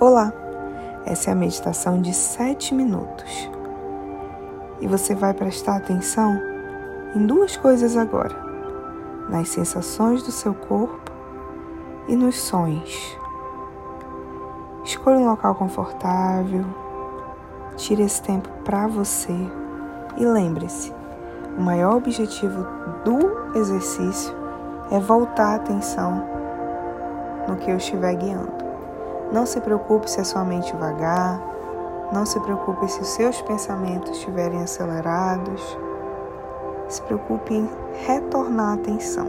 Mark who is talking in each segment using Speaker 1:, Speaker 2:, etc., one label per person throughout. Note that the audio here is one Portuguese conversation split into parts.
Speaker 1: Olá! Essa é a meditação de 7 minutos. E você vai prestar atenção em duas coisas agora: nas sensações do seu corpo e nos sonhos. Escolha um local confortável, tire esse tempo para você e lembre-se: o maior objetivo do exercício é voltar a atenção no que eu estiver guiando. Não se preocupe se a sua mente vagar, não se preocupe se os seus pensamentos estiverem acelerados. Se preocupe em retornar a atenção.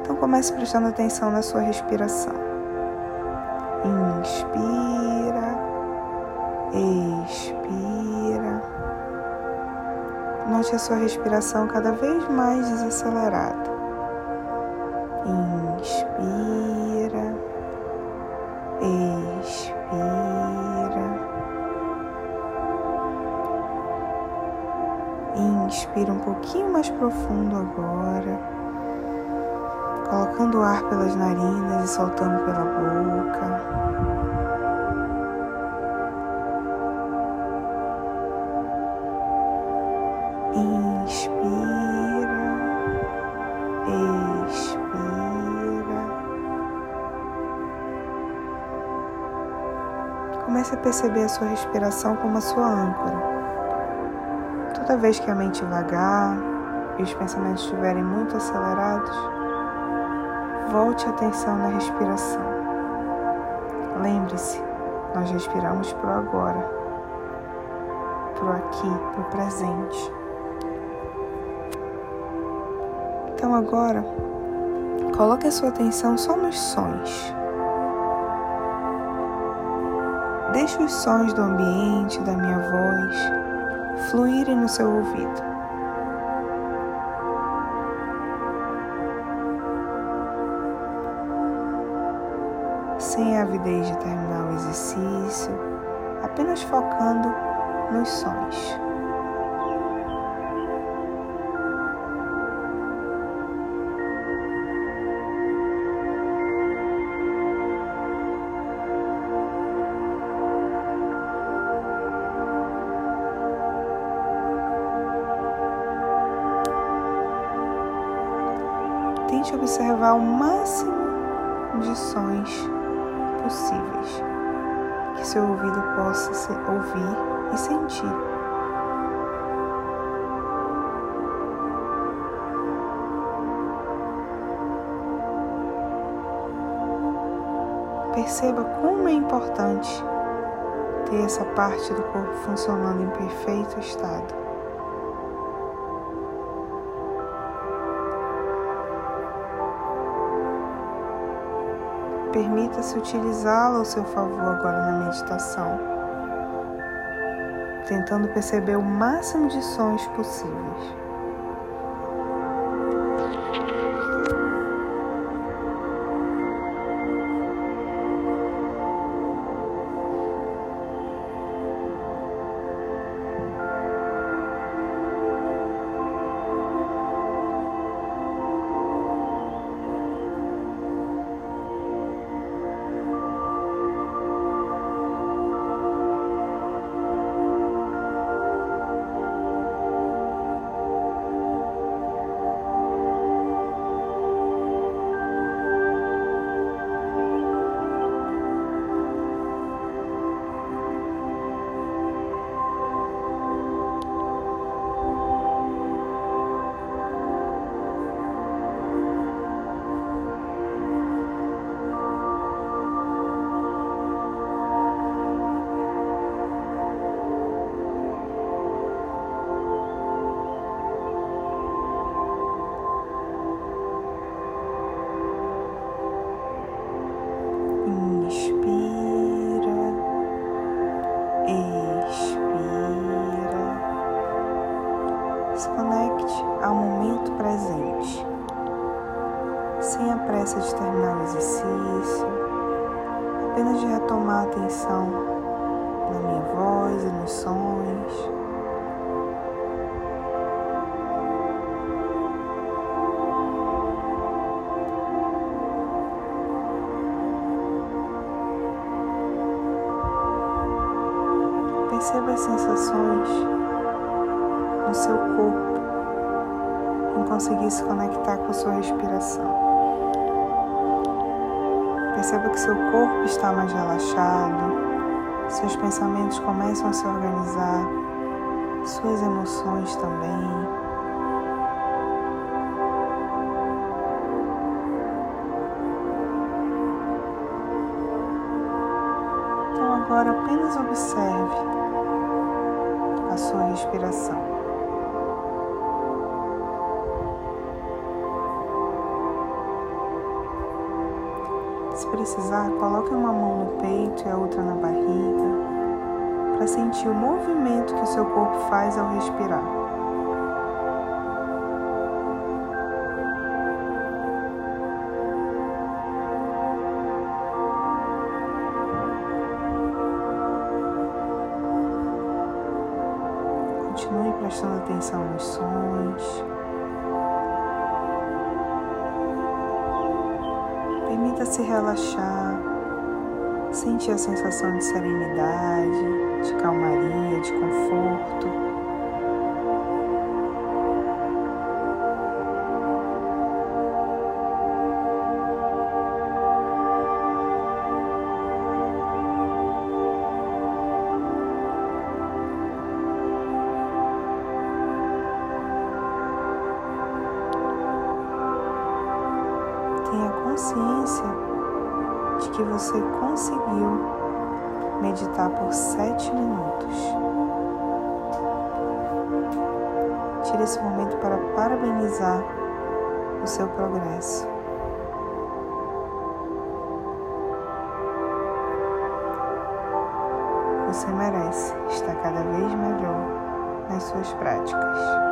Speaker 1: Então comece prestando atenção na sua respiração. Inspira, expira. Note a sua respiração cada vez mais desacelerada. Inspira Inspira um pouquinho mais profundo agora, colocando o ar pelas narinas e soltando pela boca. Comece a perceber a sua respiração como a sua âncora. Toda vez que a mente vagar e os pensamentos estiverem muito acelerados, volte a atenção na respiração. Lembre-se, nós respiramos pro agora, pro aqui, pro presente. Então agora, coloque a sua atenção só nos sons. Deixe os sons do ambiente, da minha voz, fluírem no seu ouvido. Sem a avidez de terminar o exercício, apenas focando nos sons. Tente observar o máximo de sons possíveis que seu ouvido possa ouvir e sentir. Perceba como é importante ter essa parte do corpo funcionando em perfeito estado. Permita-se utilizá-la ao seu favor agora na meditação, tentando perceber o máximo de sons possíveis. sem a pressa de terminar o exercício, apenas de retomar a atenção na minha voz e nos sons. Perceba as sensações no seu corpo em conseguir se conectar com a sua respiração. Perceba que seu corpo está mais relaxado, seus pensamentos começam a se organizar, suas emoções também. Então agora apenas observe a sua respiração. Se precisar, coloque uma mão no peito e a outra na barriga para sentir o movimento que o seu corpo faz ao respirar. Continue prestando atenção nos sons. Permita-se relaxar, sentir a sensação de serenidade, de calmaria, de conforto. Tenha consciência de que você conseguiu meditar por sete minutos. Tire esse momento para parabenizar o seu progresso. Você merece estar cada vez melhor nas suas práticas.